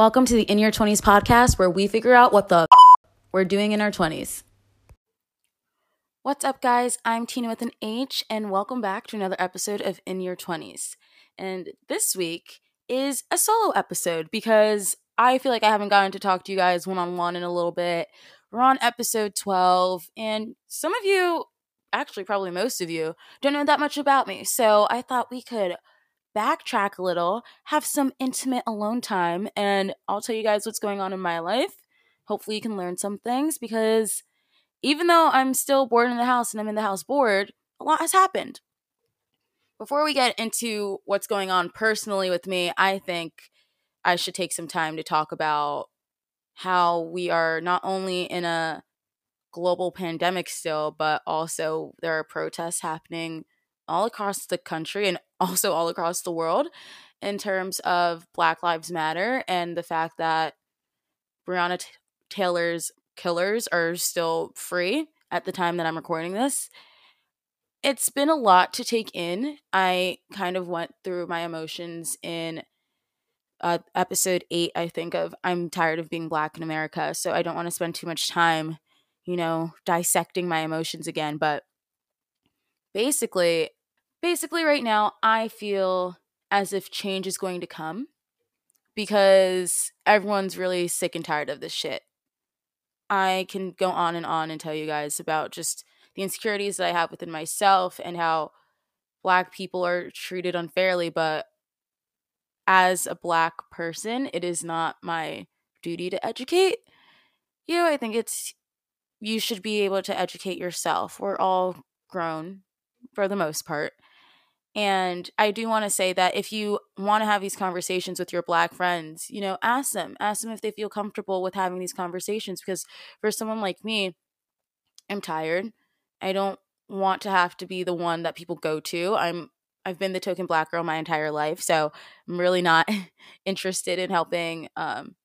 Welcome to the In Your 20s podcast where we figure out what the we're doing in our 20s. What's up, guys? I'm Tina with an H, and welcome back to another episode of In Your 20s. And this week is a solo episode because I feel like I haven't gotten to talk to you guys one on one in a little bit. We're on episode 12, and some of you, actually, probably most of you, don't know that much about me. So I thought we could backtrack a little, have some intimate alone time, and I'll tell you guys what's going on in my life. Hopefully, you can learn some things because even though I'm still bored in the house and I'm in the house bored, a lot has happened. Before we get into what's going on personally with me, I think I should take some time to talk about how we are not only in a global pandemic still, but also there are protests happening all across the country and also all across the world in terms of Black Lives Matter and the fact that Breonna T- Taylor's killers are still free at the time that I'm recording this. It's been a lot to take in. I kind of went through my emotions in uh, episode eight, I think, of I'm tired of being black in America. So I don't want to spend too much time, you know, dissecting my emotions again. But basically, basically right now i feel as if change is going to come because everyone's really sick and tired of this shit. I can go on and on and tell you guys about just the insecurities that i have within myself and how black people are treated unfairly but as a black person it is not my duty to educate you. I think it's you should be able to educate yourself. We're all grown for the most part and I do want to say that if you want to have these conversations with your black friends, you know, ask them, ask them if they feel comfortable with having these conversations. Because for someone like me, I'm tired. I don't want to have to be the one that people go to. I'm I've been the token black girl my entire life, so I'm really not interested in helping um,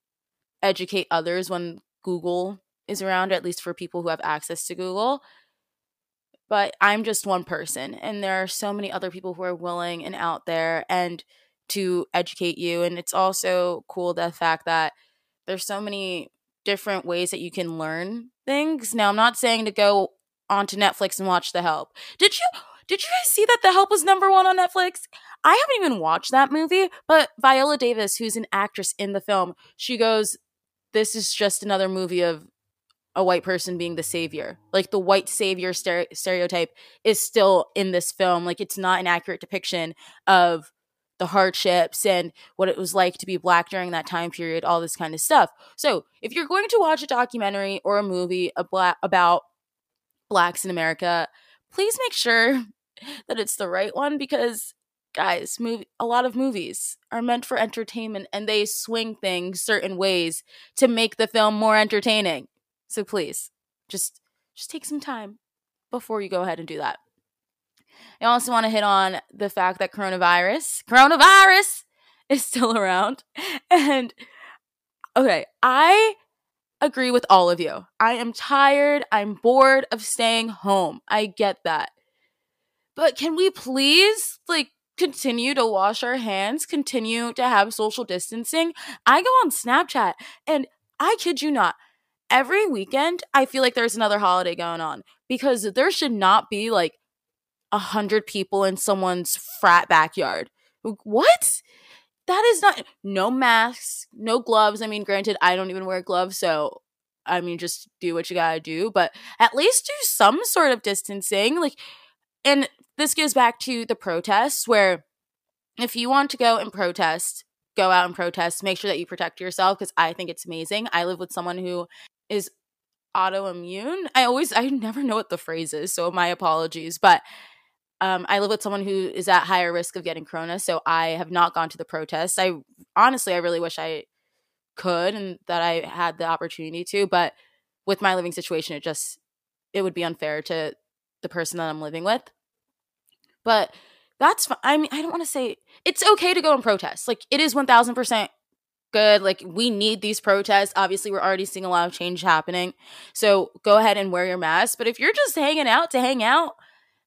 educate others when Google is around, at least for people who have access to Google but I'm just one person and there are so many other people who are willing and out there and to educate you and it's also cool the fact that there's so many different ways that you can learn things. Now I'm not saying to go onto Netflix and watch The Help. Did you did you guys see that The Help was number 1 on Netflix? I haven't even watched that movie, but Viola Davis, who's an actress in the film, she goes this is just another movie of a white person being the savior. Like the white savior stere- stereotype is still in this film. Like it's not an accurate depiction of the hardships and what it was like to be black during that time period, all this kind of stuff. So, if you're going to watch a documentary or a movie about blacks in America, please make sure that it's the right one because guys, movie a lot of movies are meant for entertainment and they swing things certain ways to make the film more entertaining. So please, just just take some time before you go ahead and do that. I also want to hit on the fact that coronavirus, coronavirus is still around. And okay, I agree with all of you. I am tired. I'm bored of staying home. I get that. But can we please like continue to wash our hands, continue to have social distancing? I go on Snapchat and I kid you not, every weekend I feel like there's another holiday going on because there should not be like a hundred people in someone's frat backyard. What? That is not no masks, no gloves. I mean, granted, I don't even wear gloves, so I mean, just do what you gotta do, but at least do some sort of distancing. Like, and this goes back to the protests where if you want to go and protest, go out and protest. Make sure that you protect yourself because I think it's amazing. I live with someone who is autoimmune. I always I never know what the phrase is, so my apologies. But um, I live with someone who is at higher risk of getting corona, so I have not gone to the protests. I honestly, I really wish I could and that I had the opportunity to, but with my living situation, it just it would be unfair to the person that I'm living with. But that's fine. I mean, I don't want to say it's okay to go and protest. Like it is one thousand percent good. Like we need these protests. Obviously, we're already seeing a lot of change happening. So go ahead and wear your mask. But if you're just hanging out to hang out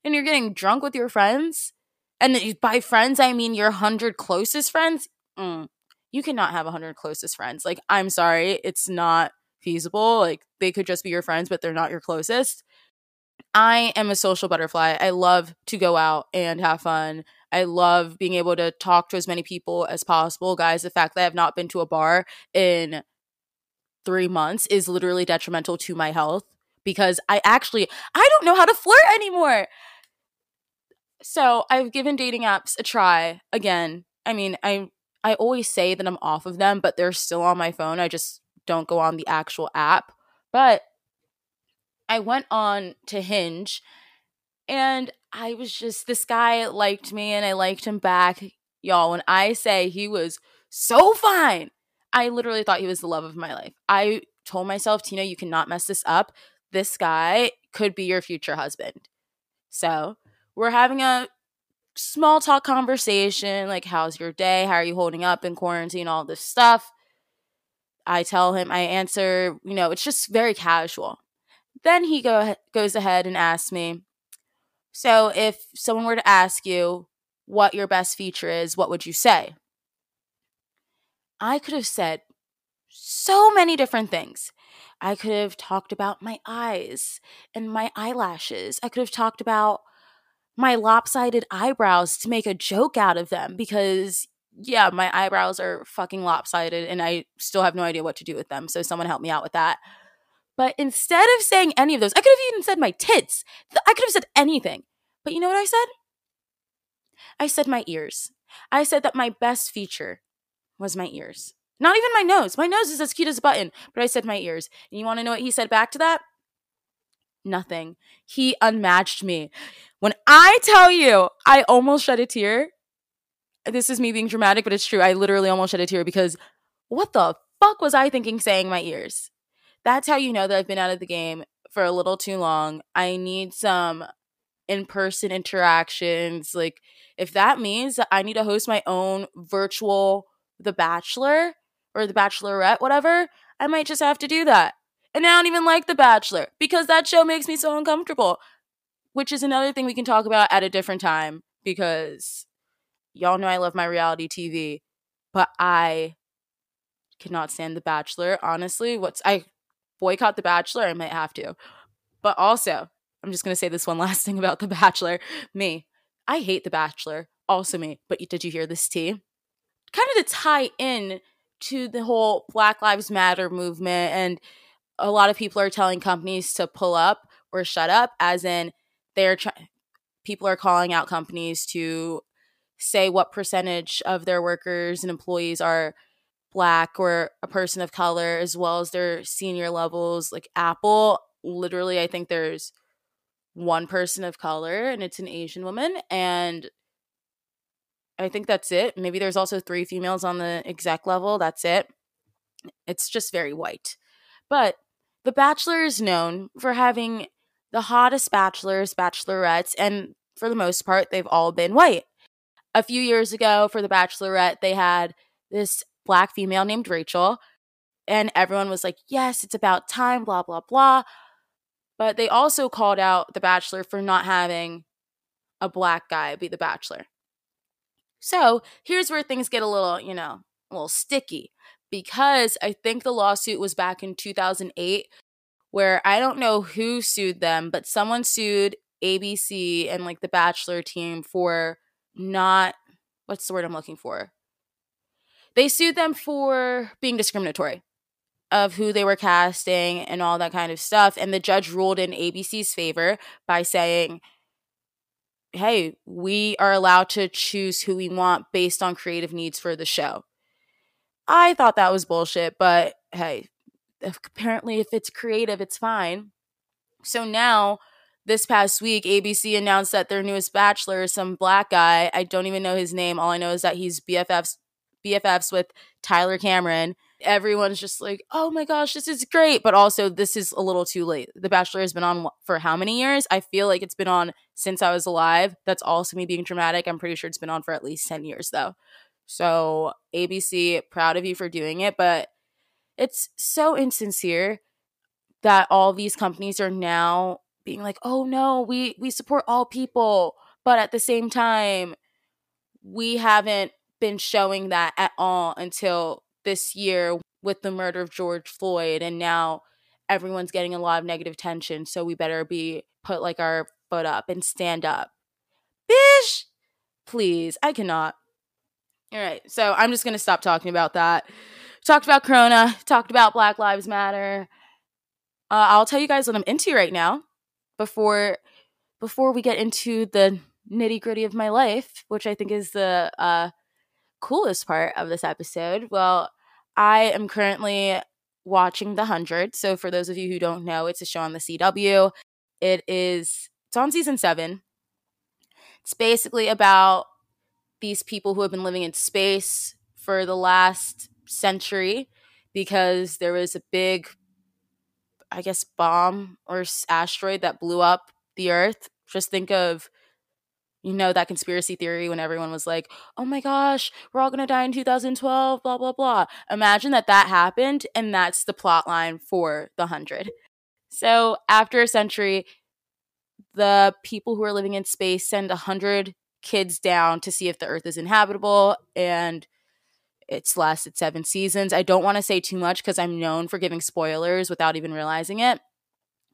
and you're getting drunk with your friends, and by friends I mean your hundred closest friends, mm, you cannot have 100 closest friends. Like, I'm sorry, it's not feasible. Like, they could just be your friends, but they're not your closest. I am a social butterfly. I love to go out and have fun. I love being able to talk to as many people as possible. Guys, the fact that I have not been to a bar in three months is literally detrimental to my health because I actually I don't know how to flirt anymore. So I've given dating apps a try again. I mean, I I always say that I'm off of them, but they're still on my phone. I just don't go on the actual app. But I went on to Hinge and I was just this guy liked me and I liked him back. Y'all, when I say he was so fine, I literally thought he was the love of my life. I told myself, Tina, you cannot mess this up. This guy could be your future husband. So we're having a small talk conversation like, how's your day? How are you holding up in quarantine? All this stuff. I tell him, I answer, you know, it's just very casual. Then he go, goes ahead and asks me, so if someone were to ask you what your best feature is, what would you say? I could have said so many different things. I could have talked about my eyes and my eyelashes. I could have talked about my lopsided eyebrows to make a joke out of them because, yeah, my eyebrows are fucking lopsided and I still have no idea what to do with them. So someone help me out with that. But instead of saying any of those, I could have even said my tits. I could have said anything. But you know what I said? I said my ears. I said that my best feature was my ears. Not even my nose. My nose is as cute as a button, but I said my ears. And you want to know what he said back to that? Nothing. He unmatched me. When I tell you, I almost shed a tear. This is me being dramatic, but it's true. I literally almost shed a tear because what the fuck was I thinking saying my ears? That's how you know that I've been out of the game for a little too long. I need some in person interactions. Like, if that means that I need to host my own virtual The Bachelor or The Bachelorette, whatever, I might just have to do that. And I don't even like The Bachelor because that show makes me so uncomfortable, which is another thing we can talk about at a different time because y'all know I love my reality TV, but I cannot stand The Bachelor. Honestly, what's I boycott The Bachelor, I might have to. But also, I'm just going to say this one last thing about The Bachelor. Me, I hate The Bachelor. Also me. But did you hear this tea? Kind of to tie in to the whole Black Lives Matter movement, and a lot of people are telling companies to pull up or shut up, as in they're trying. People are calling out companies to say what percentage of their workers and employees are black or a person of color, as well as their senior levels. Like Apple, literally, I think there's one person of color and it's an Asian woman. And I think that's it. Maybe there's also three females on the exec level. That's it. It's just very white. But The Bachelor is known for having the hottest bachelors, bachelorettes, and for the most part, they've all been white. A few years ago, for The Bachelorette, they had this black female named Rachel, and everyone was like, yes, it's about time, blah, blah, blah. But they also called out The Bachelor for not having a black guy be the Bachelor. So here's where things get a little, you know, a little sticky because I think the lawsuit was back in 2008 where I don't know who sued them, but someone sued ABC and like the Bachelor team for not what's the word I'm looking for? They sued them for being discriminatory of who they were casting and all that kind of stuff. And the judge ruled in ABC's favor by saying, hey, we are allowed to choose who we want based on creative needs for the show. I thought that was bullshit, but hey, apparently if it's creative, it's fine. So now, this past week, ABC announced that their newest bachelor is some black guy. I don't even know his name. All I know is that he's BFFs BFFs with Tyler Cameron everyone's just like, oh my gosh, this is great. But also, this is a little too late. The Bachelor has been on for how many years? I feel like it's been on since I was alive. That's also me being dramatic. I'm pretty sure it's been on for at least 10 years, though. So, ABC, proud of you for doing it. But it's so insincere that all these companies are now being like, oh no, we, we support all people. But at the same time, we haven't been showing that at all until this year with the murder of George Floyd. And now everyone's getting a lot of negative tension. So we better be put like our foot up and stand up. Bish! Please, I cannot. All right, so I'm just gonna stop talking about that. Talked about Corona, talked about Black Lives Matter. Uh, I'll tell you guys what I'm into right now before before we get into the nitty gritty of my life, which I think is the uh, coolest part of this episode. Well, I am currently watching The Hundred. So for those of you who don't know, it's a show on the CW. It is it's on season seven. It's basically about these people who have been living in space for the last century because there was a big I guess bomb or asteroid that blew up the earth. Just think of you know that conspiracy theory when everyone was like, "Oh my gosh, we're all going to die in 2012, blah blah blah." Imagine that that happened and that's the plot line for The 100. So, after a century, the people who are living in space send a 100 kids down to see if the earth is inhabitable and it's lasted 7 seasons. I don't want to say too much cuz I'm known for giving spoilers without even realizing it.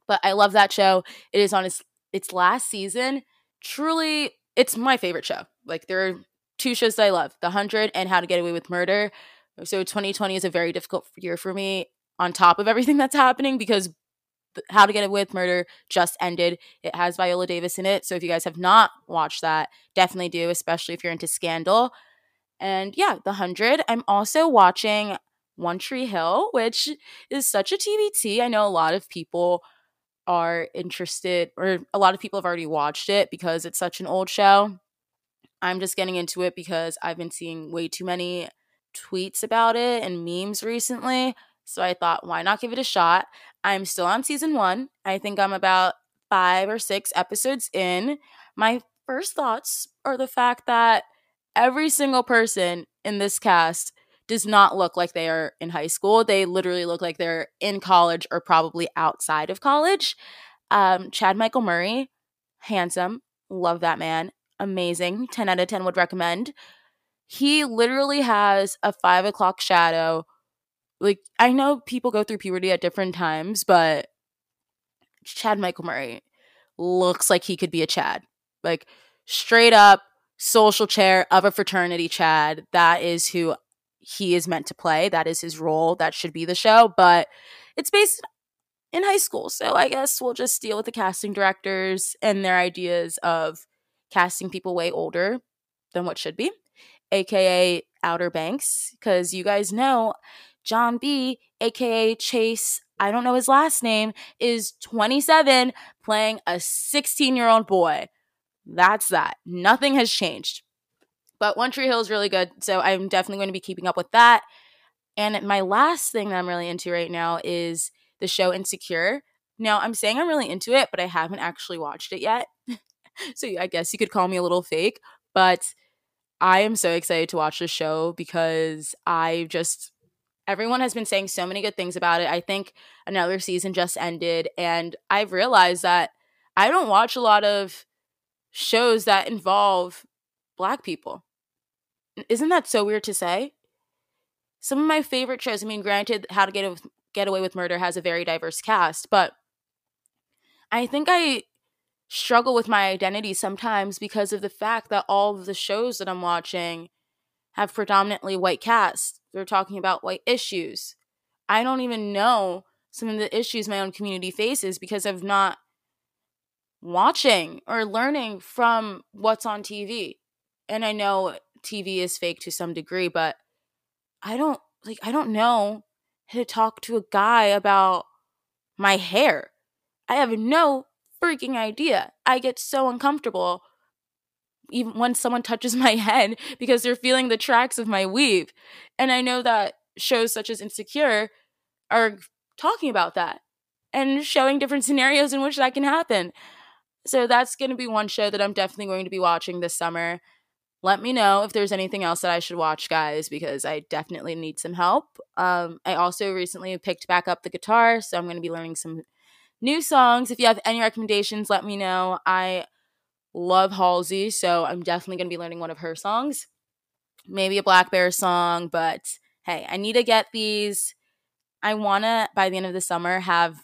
But I love that show. It is on its its last season truly it's my favorite show. Like there are two shows that I love, The 100 and How to Get Away with Murder. So 2020 is a very difficult year for me on top of everything that's happening because How to Get Away with Murder just ended. It has Viola Davis in it. So if you guys have not watched that, definitely do, especially if you're into Scandal. And yeah, The 100. I'm also watching One Tree Hill, which is such a TBT. I know a lot of people are interested, or a lot of people have already watched it because it's such an old show. I'm just getting into it because I've been seeing way too many tweets about it and memes recently. So I thought, why not give it a shot? I'm still on season one. I think I'm about five or six episodes in. My first thoughts are the fact that every single person in this cast does not look like they are in high school. They literally look like they're in college or probably outside of college. Um, Chad Michael Murray, handsome, love that man, amazing, 10 out of 10 would recommend. He literally has a five o'clock shadow. Like, I know people go through puberty at different times, but Chad Michael Murray looks like he could be a Chad. Like, straight up social chair of a fraternity Chad. That is who he is meant to play. That is his role. That should be the show. But it's based in high school. So I guess we'll just deal with the casting directors and their ideas of casting people way older than what should be, aka Outer Banks. Because you guys know John B, aka Chase, I don't know his last name, is 27 playing a 16 year old boy. That's that. Nothing has changed. But One Tree Hill is really good. So I'm definitely going to be keeping up with that. And my last thing that I'm really into right now is the show Insecure. Now, I'm saying I'm really into it, but I haven't actually watched it yet. so I guess you could call me a little fake, but I am so excited to watch the show because I just everyone has been saying so many good things about it. I think another season just ended and I've realized that I don't watch a lot of shows that involve black people. Isn't that so weird to say? Some of my favorite shows, I mean, granted, How to Get, Get Away with Murder has a very diverse cast, but I think I struggle with my identity sometimes because of the fact that all of the shows that I'm watching have predominantly white casts. They're talking about white issues. I don't even know some of the issues my own community faces because I've not watching or learning from what's on TV and I know TV is fake to some degree, but I don't like I don't know how to talk to a guy about my hair. I have no freaking idea. I get so uncomfortable even when someone touches my head because they're feeling the tracks of my weave. And I know that shows such as Insecure are talking about that and showing different scenarios in which that can happen. So that's going to be one show that I'm definitely going to be watching this summer let me know if there's anything else that I should watch, guys, because I definitely need some help. Um, I also recently picked back up the guitar, so I'm going to be learning some new songs. If you have any recommendations, let me know. I love Halsey, so I'm definitely going to be learning one of her songs. maybe a blackbear song, but hey, I need to get these. I want to, by the end of the summer, have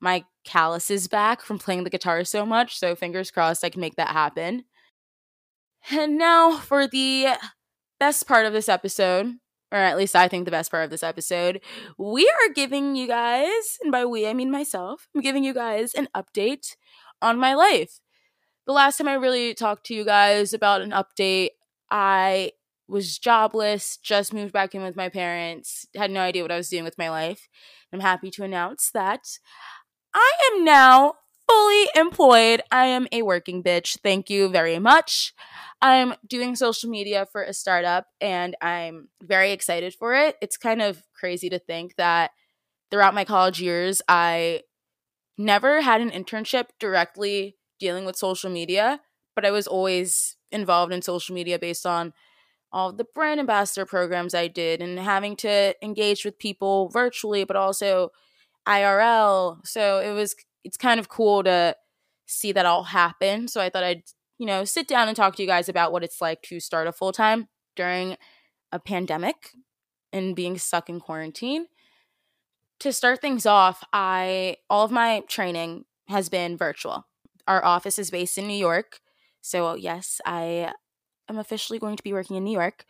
my calluses back from playing the guitar so much. So fingers crossed I can make that happen. And now for the best part of this episode, or at least I think the best part of this episode, we are giving you guys, and by we I mean myself, I'm giving you guys an update on my life. The last time I really talked to you guys about an update, I was jobless, just moved back in with my parents, had no idea what I was doing with my life. I'm happy to announce that I am now fully employed. I am a working bitch. Thank you very much. I'm doing social media for a startup and I'm very excited for it. It's kind of crazy to think that throughout my college years, I never had an internship directly dealing with social media, but I was always involved in social media based on all the brand ambassador programs I did and having to engage with people virtually, but also IRL. So it was, it's kind of cool to see that all happen. So I thought I'd, you know, sit down and talk to you guys about what it's like to start a full time during a pandemic and being stuck in quarantine. To start things off, I, all of my training has been virtual. Our office is based in New York. So, yes, I am officially going to be working in New York.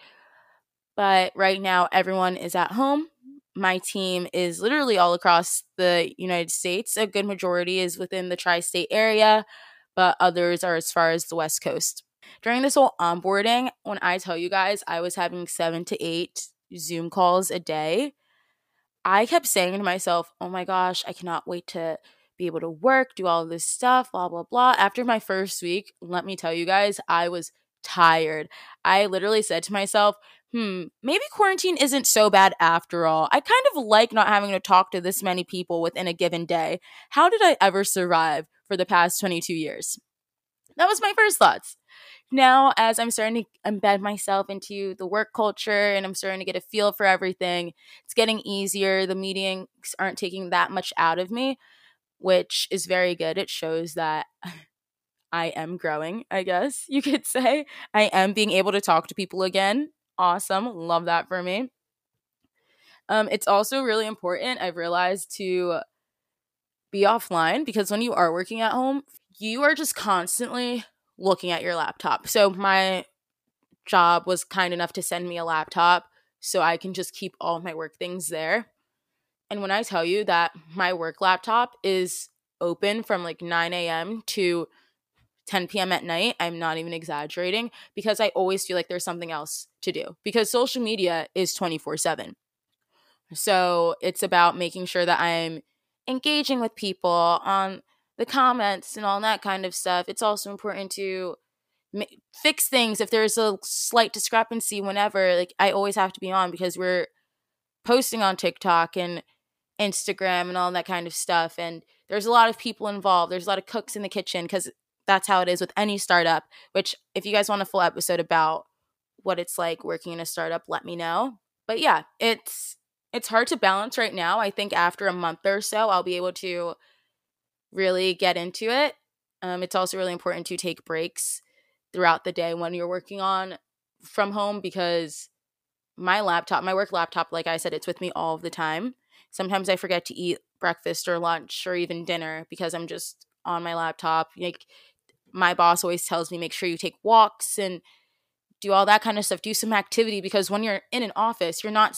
But right now, everyone is at home. My team is literally all across the United States. A good majority is within the tri state area, but others are as far as the West Coast. During this whole onboarding, when I tell you guys I was having seven to eight Zoom calls a day, I kept saying to myself, oh my gosh, I cannot wait to be able to work, do all this stuff, blah, blah, blah. After my first week, let me tell you guys, I was tired. I literally said to myself, hmm, maybe quarantine isn't so bad after all. I kind of like not having to talk to this many people within a given day. How did I ever survive for the past 22 years? That was my first thoughts. Now, as I'm starting to embed myself into the work culture and I'm starting to get a feel for everything, it's getting easier. The meetings aren't taking that much out of me, which is very good. It shows that I am growing, I guess you could say. I am being able to talk to people again. Awesome. Love that for me. Um, it's also really important, I've realized, to be offline because when you are working at home, you are just constantly looking at your laptop. So, my job was kind enough to send me a laptop so I can just keep all my work things there. And when I tell you that my work laptop is open from like 9 a.m. to 10 p.m. at night, I'm not even exaggerating because I always feel like there's something else to do because social media is 24 7. So it's about making sure that I'm engaging with people on the comments and all that kind of stuff. It's also important to fix things if there's a slight discrepancy whenever like I always have to be on because we're posting on TikTok and Instagram and all that kind of stuff and there's a lot of people involved. There's a lot of cooks in the kitchen cuz that's how it is with any startup, which if you guys want a full episode about what it's like working in a startup, let me know. But yeah, it's it's hard to balance right now. I think after a month or so, I'll be able to really get into it. Um, it's also really important to take breaks throughout the day when you're working on from home because my laptop, my work laptop, like I said, it's with me all the time. Sometimes I forget to eat breakfast or lunch or even dinner because I'm just on my laptop. Like my boss always tells me make sure you take walks and do all that kind of stuff. Do some activity because when you're in an office you're not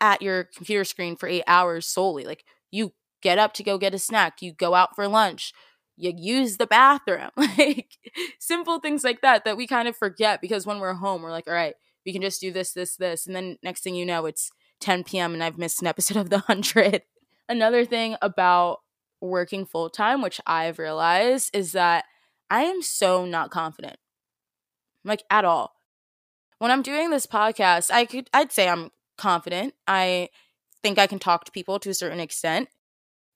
at your computer screen for 8 hours solely. Like you get up to go get a snack you go out for lunch you use the bathroom. Like simple things like that that we kind of forget because when we're home we're like all right we can just do this this this and then next thing you know it's 10 p.m and i've missed an episode of the 100 another thing about working full time which i've realized is that I am so not confident. Like at all. When I'm doing this podcast, I could I'd say I'm confident. I think I can talk to people to a certain extent.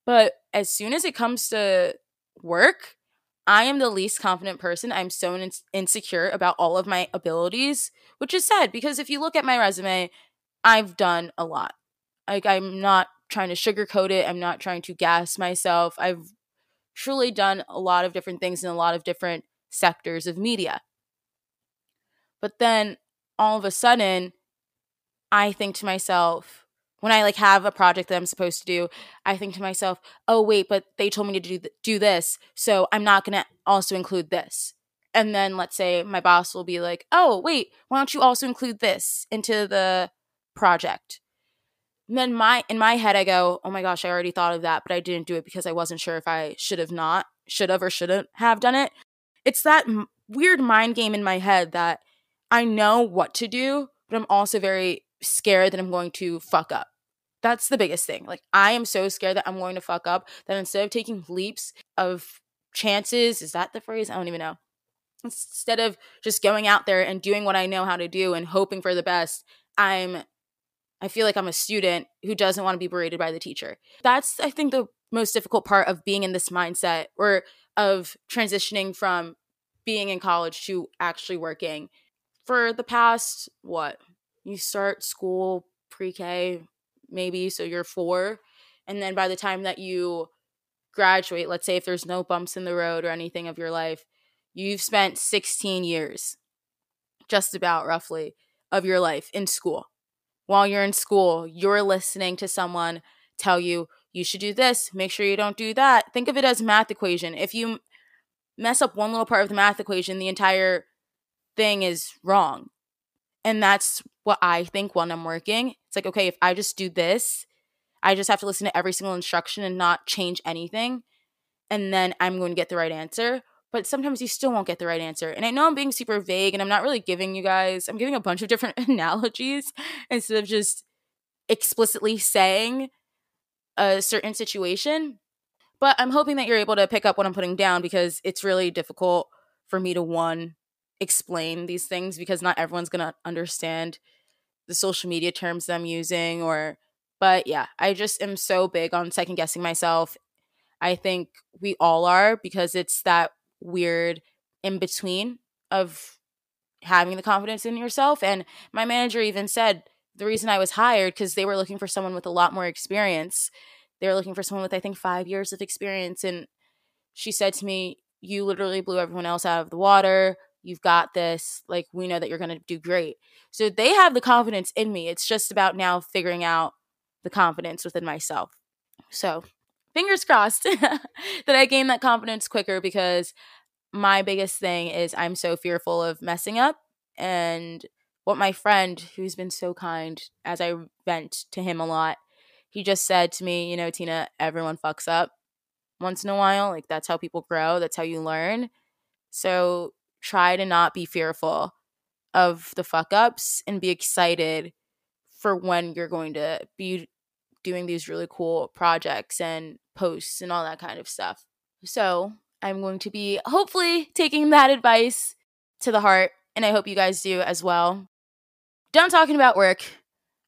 But as soon as it comes to work, I am the least confident person. I'm so in- insecure about all of my abilities, which is sad because if you look at my resume, I've done a lot. Like I'm not trying to sugarcoat it. I'm not trying to gas myself. I've truly done a lot of different things in a lot of different sectors of media. But then all of a sudden, I think to myself, when I like have a project that I'm supposed to do, I think to myself, "Oh wait, but they told me to do th- do this, so I'm not going to also include this." And then let's say my boss will be like, "Oh, wait, why don't you also include this into the project?" Then my in my head I go, "Oh my gosh, I already thought of that, but I didn't do it because I wasn't sure if I should have not, should have or shouldn't have done it." It's that m- weird mind game in my head that I know what to do, but I'm also very scared that I'm going to fuck up. That's the biggest thing. Like I am so scared that I'm going to fuck up that instead of taking leaps of chances, is that the phrase? I don't even know. Instead of just going out there and doing what I know how to do and hoping for the best, I'm I feel like I'm a student who doesn't want to be berated by the teacher. That's I think the most difficult part of being in this mindset or of transitioning from being in college to actually working. For the past what? You start school pre-K maybe so you're 4 and then by the time that you graduate, let's say if there's no bumps in the road or anything of your life, you've spent 16 years just about roughly of your life in school. While you're in school, you're listening to someone tell you you should do this, make sure you don't do that. Think of it as math equation. If you mess up one little part of the math equation, the entire thing is wrong. And that's what I think when I'm working. It's like, okay, if I just do this, I just have to listen to every single instruction and not change anything. And then I'm going to get the right answer. But sometimes you still won't get the right answer. And I know I'm being super vague and I'm not really giving you guys, I'm giving a bunch of different analogies instead of just explicitly saying a certain situation. But I'm hoping that you're able to pick up what I'm putting down because it's really difficult for me to one explain these things because not everyone's going to understand the social media terms that I'm using or but yeah, I just am so big on second guessing myself. I think we all are because it's that weird in between of having the confidence in yourself and my manager even said the reason I was hired cuz they were looking for someone with a lot more experience. They were looking for someone with I think 5 years of experience and she said to me, "You literally blew everyone else out of the water. You've got this. Like we know that you're going to do great. So they have the confidence in me. It's just about now figuring out the confidence within myself. So fingers crossed that i gain that confidence quicker because my biggest thing is i'm so fearful of messing up and what my friend who's been so kind as i vent to him a lot he just said to me you know tina everyone fucks up once in a while like that's how people grow that's how you learn. So try to not be fearful of the fuck ups and be excited for when you're going to be doing these really cool projects and posts and all that kind of stuff. So, I'm going to be hopefully taking that advice to the heart, and I hope you guys do as well. Done talking about work.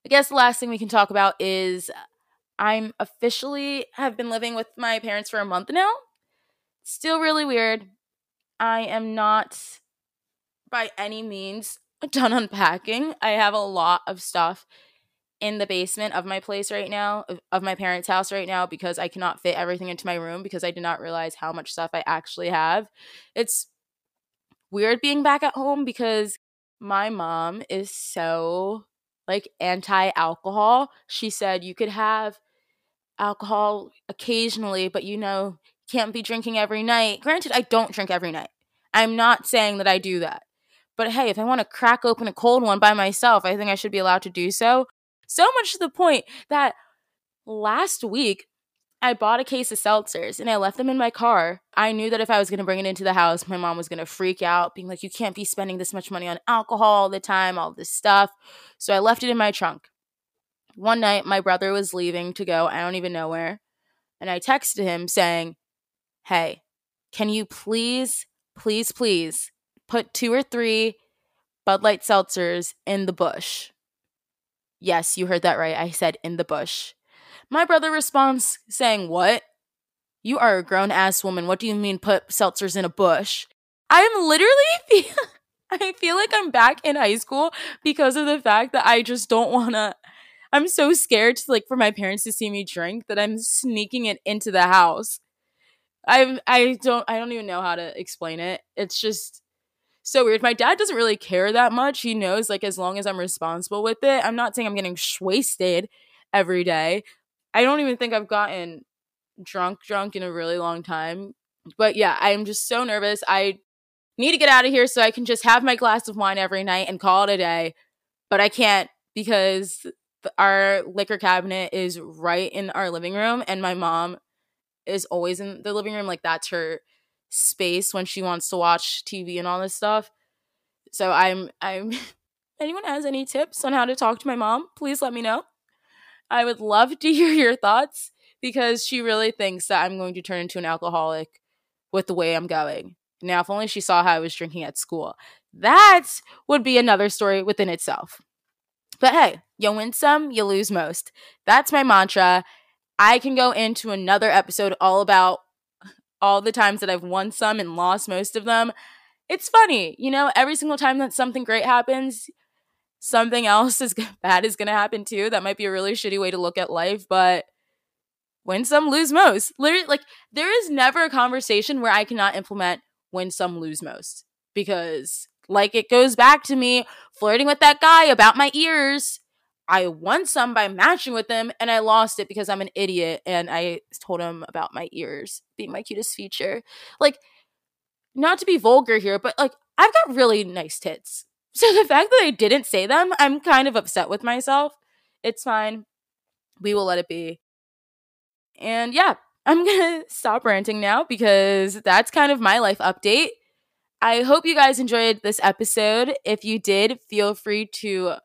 I guess the last thing we can talk about is I'm officially have been living with my parents for a month now. Still really weird. I am not by any means done unpacking. I have a lot of stuff in the basement of my place right now, of, my parents' house right now, because I cannot fit everything into my room because I did not realize how much stuff I actually have. It's weird being back at home because my mom is so like anti alcohol. She said you could have alcohol occasionally, but you know, can't be drinking every night. Granted, I don't drink every night. I'm not saying that I do that. But hey, if I want to crack open a cold one by myself, I think I should be allowed to do so. So much to the point that last week I bought a case of seltzers and I left them in my car. I knew that if I was going to bring it into the house, my mom was going to freak out, being like, You can't be spending this much money on alcohol all the time, all this stuff. So I left it in my trunk. One night, my brother was leaving to go, I don't even know where. And I texted him saying, Hey, can you please, please, please put two or three Bud Light seltzers in the bush? Yes, you heard that right. I said in the bush. My brother responds saying, What? You are a grown ass woman. What do you mean put seltzers in a bush? I'm literally, I feel like I'm back in high school because of the fact that I just don't want to I'm so scared to like for my parents to see me drink that I'm sneaking it into the house. I I don't I don't even know how to explain it. It's just so weird. My dad doesn't really care that much. He knows, like, as long as I'm responsible with it, I'm not saying I'm getting wasted every day. I don't even think I've gotten drunk, drunk in a really long time. But yeah, I'm just so nervous. I need to get out of here so I can just have my glass of wine every night and call it a day. But I can't because our liquor cabinet is right in our living room and my mom is always in the living room like that's her space when she wants to watch TV and all this stuff. So I'm I'm anyone has any tips on how to talk to my mom, please let me know. I would love to hear your thoughts because she really thinks that I'm going to turn into an alcoholic with the way I'm going. Now, if only she saw how I was drinking at school. That would be another story within itself. But hey, you win some, you lose most. That's my mantra. I can go into another episode all about all the times that I've won some and lost most of them. It's funny, you know, every single time that something great happens, something else is bad is going to happen too. That might be a really shitty way to look at life, but win some, lose most. Literally, like, there is never a conversation where I cannot implement win some, lose most because, like, it goes back to me flirting with that guy about my ears. I won some by matching with them and I lost it because I'm an idiot and I told him about my ears being my cutest feature. Like, not to be vulgar here, but like, I've got really nice tits. So the fact that I didn't say them, I'm kind of upset with myself. It's fine. We will let it be. And yeah, I'm going to stop ranting now because that's kind of my life update. I hope you guys enjoyed this episode. If you did, feel free to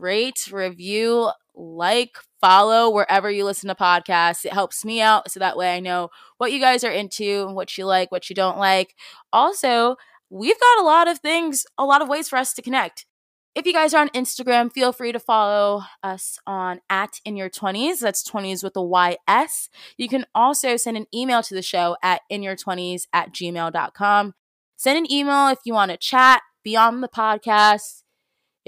rate, review, like, follow wherever you listen to podcasts. It helps me out so that way I know what you guys are into, and what you like, what you don't like. Also, we've got a lot of things, a lot of ways for us to connect. If you guys are on Instagram, feel free to follow us on at in your 20s. That's 20s with a YS. You can also send an email to the show at in your 20s at gmail.com. Send an email if you want to chat, beyond the podcast.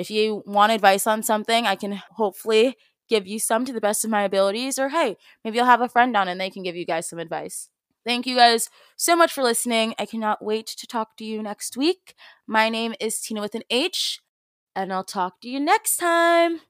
If you want advice on something, I can hopefully give you some to the best of my abilities. Or hey, maybe you'll have a friend on and they can give you guys some advice. Thank you guys so much for listening. I cannot wait to talk to you next week. My name is Tina with an H, and I'll talk to you next time.